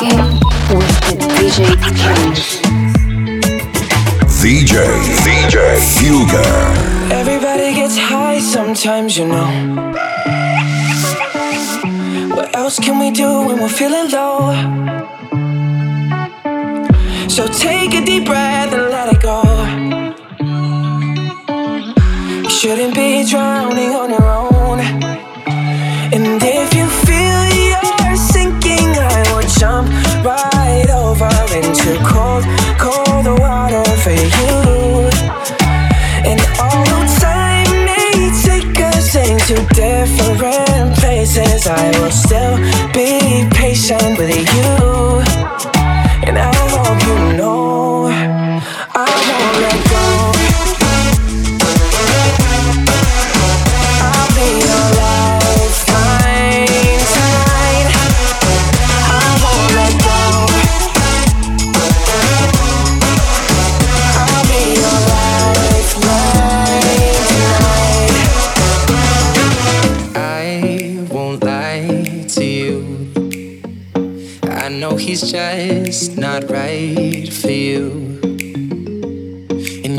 rocking with the DJ Kings. DJ, DJ Fugger. Everybody gets high sometimes, you know. What else can we do when we're feeling low? So take a deep breath and let it go. You shouldn't be drowning on your own. Into cold, cold water for you. And although time may take us into different places, I will still be patient with you. And I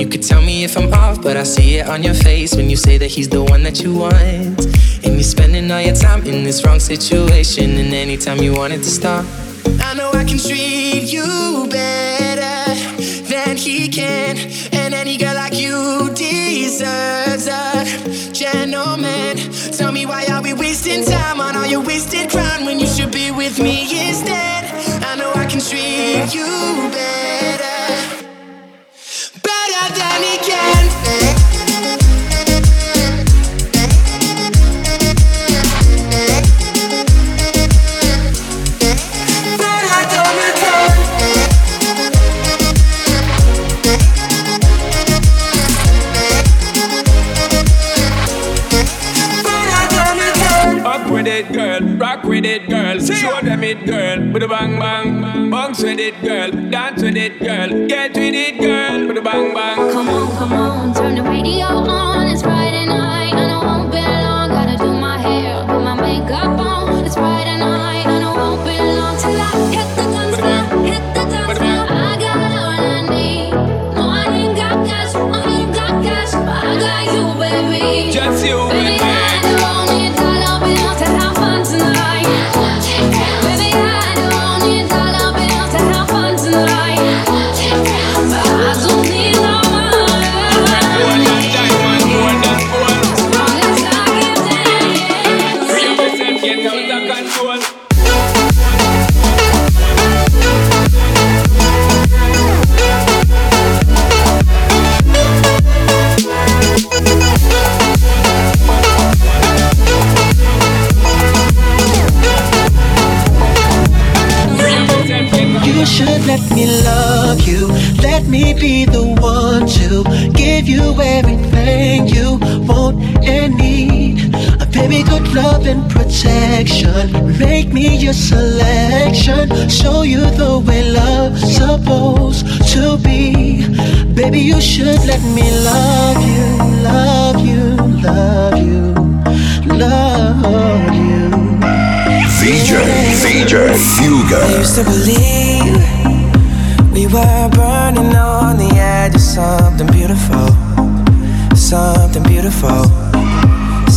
you could tell me if I'm off, but I see it on your face when you say that he's the one that you want. And you're spending all your time in this wrong situation, and anytime you want it to stop. I know I can treat you better than he can, and any girl like you deserves a gentleman. Tell me why are we wasting time on all your wasted crown when you should be with me instead? I know I can treat you better it, girl. With a bang bang. Bounce with it, girl. Dance with it, girl. Get with it, girl. Love and protection. Make me your selection. Show you the way love's supposed to be. Baby, you should let me love you, love you, love you, love you. DJ, DJ I used to believe we were burning on the edge of something beautiful, something beautiful.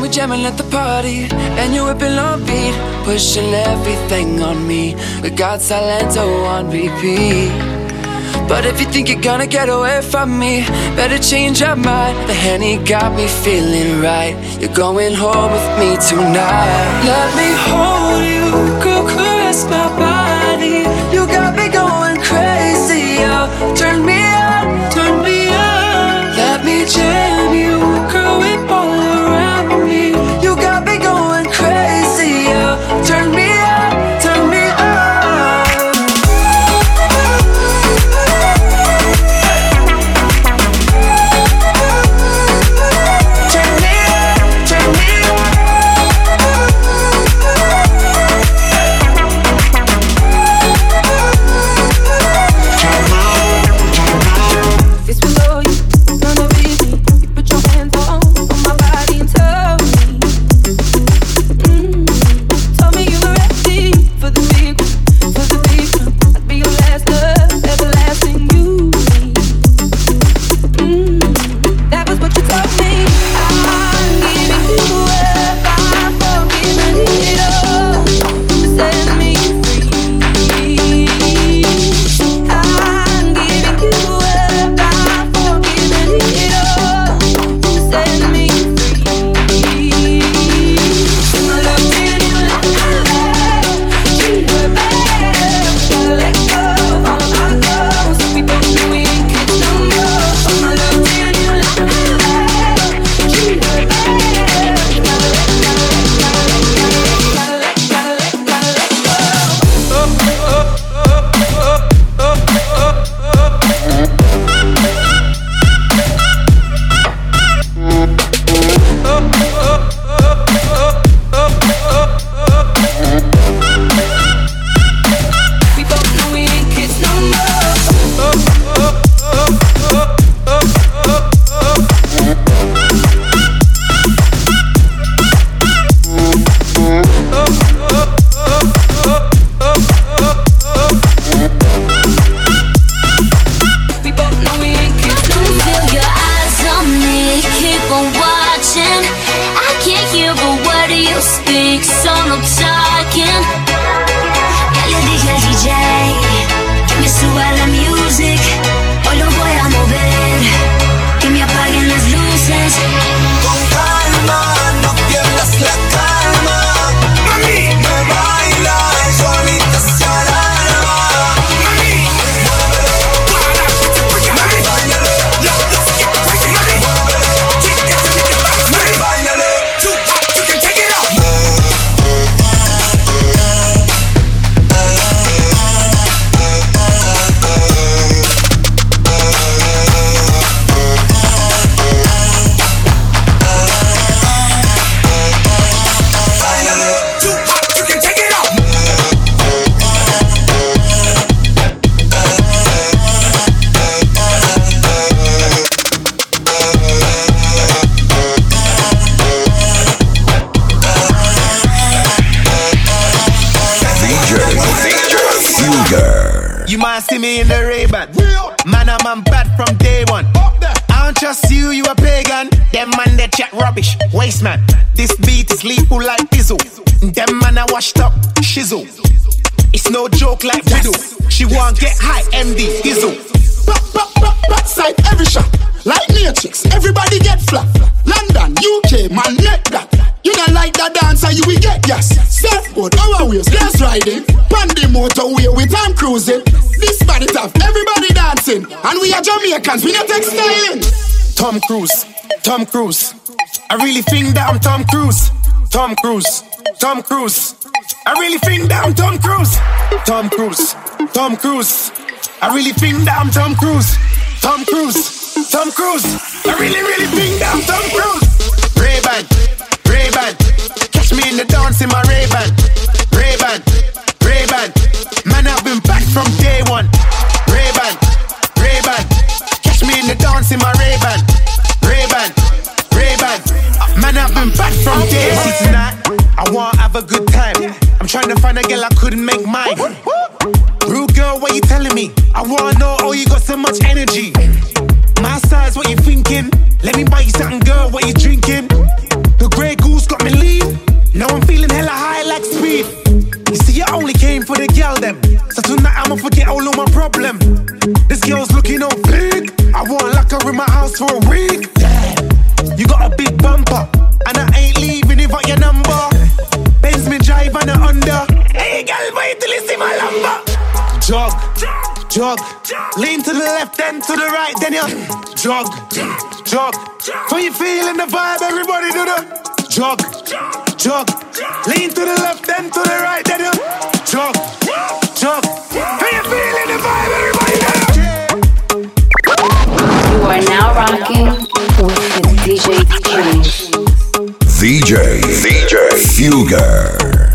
Longest time we jamming at the party, and you're whipping on beat, pushing everything on me. We got Silento on repeat. But if you think you're gonna get away from me, better change your mind. The Henny got me feeling right. You're going home with me tonight. Let me hold you, girl, caress my body. You got me going crazy, yo. Turn me on, turn so no You might see me in the Ray-Ban. Man, I'm on bad from day one. I don't trust you, you a pagan. Them man, they chat rubbish. Waste man. This beat is lethal like Dizzle. Them man, I washed up. Shizzle. It's no joke like Widow. She want get high, MD, Dizzle. Back, back, back, backside every shot. Like matrix, everybody get flat. London, UK, man, let that. You don't like that dancer, you will get gas. Surfboard, our wheels, gas riding. Pandy motorway with time cruising. Body tough, everybody dancing. And we are Jamaicans, we not take. Tom Cruise, Tom Cruise. I really think that I'm Tom Cruise. Tom Cruise, Tom Cruise. I really think that I'm Tom Cruise. Tom Cruise, Tom Cruise. I really think that I'm Tom Cruise. Tom Cruise, Tom Cruise. I really, really think that I'm Tom Cruise. Ray-Ban, Ray-Ban. Catch me in the dance in my. Ray-Ban, Ray-Ban. One. Ray-Ban, Ray-Ban. Catch me in the dance in my Ray-Ban. Ray-Ban, Ray-Ban. Uh, man, I've been back from day tonight, I want to have a good time. I'm trying to find a girl I couldn't make mine. Rude girl, what you telling me? I wanna know, oh, you got so much energy. Girl, wait till you see my lumber. Jog, jog, lean to the left, then to the right, then you jog, jog. When you feeling the vibe, everybody do the jog, jog. Lean to the left, then to the right, then you jog, jog. When you feeling the vibe, everybody do the You are now rocking with the DJ Kings. DJ, DJ, Fugger.